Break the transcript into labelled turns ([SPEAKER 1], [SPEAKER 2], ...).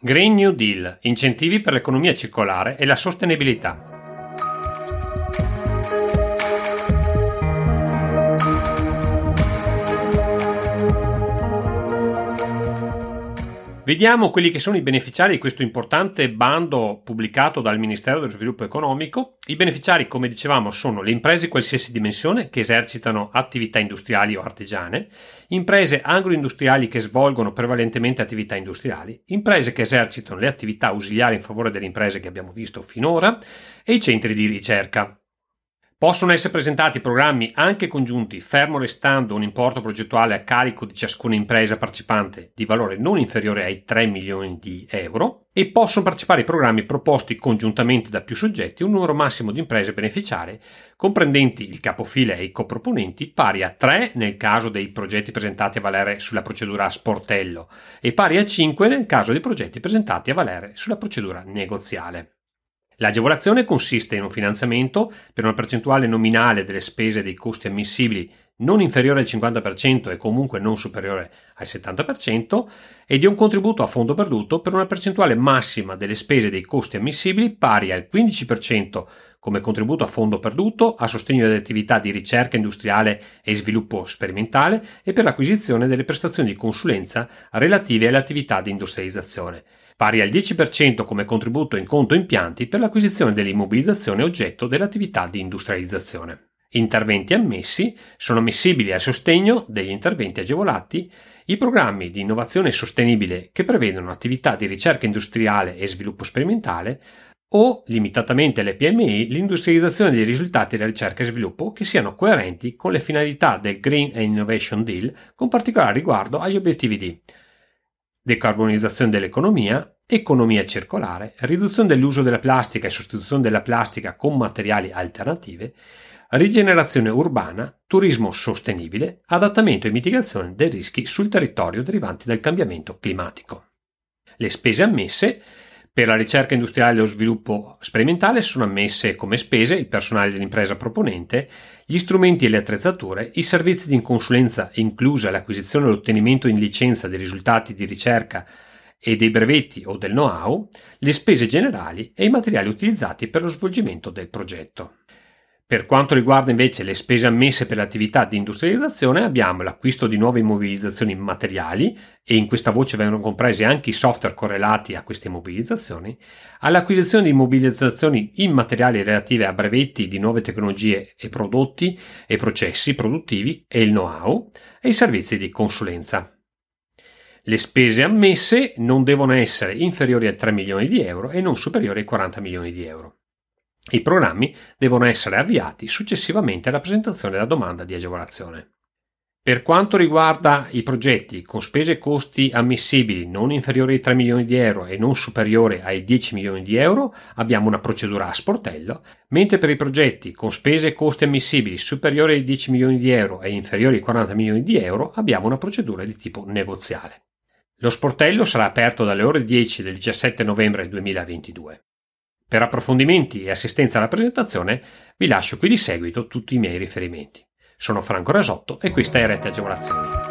[SPEAKER 1] Green New Deal, incentivi per l'economia circolare e la sostenibilità. Vediamo quelli che sono i beneficiari di questo importante bando pubblicato dal Ministero dello Sviluppo Economico. I beneficiari, come dicevamo, sono le imprese di qualsiasi dimensione che esercitano attività industriali o artigiane, imprese agroindustriali che svolgono prevalentemente attività industriali, imprese che esercitano le attività ausiliari in favore delle imprese che abbiamo visto finora e i centri di ricerca. Possono essere presentati programmi anche congiunti, fermo restando un importo progettuale a carico di ciascuna impresa partecipante di valore non inferiore ai 3 milioni di euro e possono partecipare ai programmi proposti congiuntamente da più soggetti un numero massimo di imprese beneficiarie, comprendenti il capofile e i coproponenti, pari a 3 nel caso dei progetti presentati a valere sulla procedura sportello e pari a 5 nel caso dei progetti presentati a valere sulla procedura negoziale. L'agevolazione consiste in un finanziamento per una percentuale nominale delle spese dei costi ammissibili non inferiore al 50% e comunque non superiore al 70% e di un contributo a fondo perduto per una percentuale massima delle spese dei costi ammissibili pari al 15% come contributo a fondo perduto a sostegno delle attività di ricerca industriale e sviluppo sperimentale e per l'acquisizione delle prestazioni di consulenza relative alle attività di industrializzazione pari al 10% come contributo in conto impianti per l'acquisizione dell'immobilizzazione oggetto dell'attività di industrializzazione. Interventi ammessi sono ammissibili a sostegno degli interventi agevolati i programmi di innovazione sostenibile che prevedono attività di ricerca industriale e sviluppo sperimentale o, limitatamente alle PMI, l'industrializzazione dei risultati della ricerca e sviluppo che siano coerenti con le finalità del Green Innovation Deal, con particolare riguardo agli obiettivi di decarbonizzazione dell'economia, economia circolare, riduzione dell'uso della plastica e sostituzione della plastica con materiali alternative, rigenerazione urbana, turismo sostenibile, adattamento e mitigazione dei rischi sul territorio derivanti dal cambiamento climatico. Le spese ammesse per la ricerca industriale e lo sviluppo sperimentale sono ammesse come spese il personale dell'impresa proponente, gli strumenti e le attrezzature, i servizi di consulenza inclusa l'acquisizione e l'ottenimento in licenza dei risultati di ricerca e dei brevetti o del know-how, le spese generali e i materiali utilizzati per lo svolgimento del progetto. Per quanto riguarda invece le spese ammesse per l'attività di industrializzazione, abbiamo l'acquisto di nuove immobilizzazioni materiali e in questa voce vengono compresi anche i software correlati a queste immobilizzazioni, all'acquisizione di immobilizzazioni immateriali relative a brevetti di nuove tecnologie e prodotti e processi produttivi e il know-how e i servizi di consulenza. Le spese ammesse non devono essere inferiori a 3 milioni di euro e non superiori ai 40 milioni di euro. I programmi devono essere avviati successivamente alla presentazione della domanda di agevolazione. Per quanto riguarda i progetti con spese e costi ammissibili non inferiori ai 3 milioni di euro e non superiori ai 10 milioni di euro, abbiamo una procedura a sportello, mentre per i progetti con spese e costi ammissibili superiori ai 10 milioni di euro e inferiori ai 40 milioni di euro, abbiamo una procedura di tipo negoziale. Lo sportello sarà aperto dalle ore 10 del 17 novembre 2022. Per approfondimenti e assistenza alla presentazione vi lascio qui di seguito tutti i miei riferimenti. Sono Franco Rasotto e questa è Rete Agevolazioni.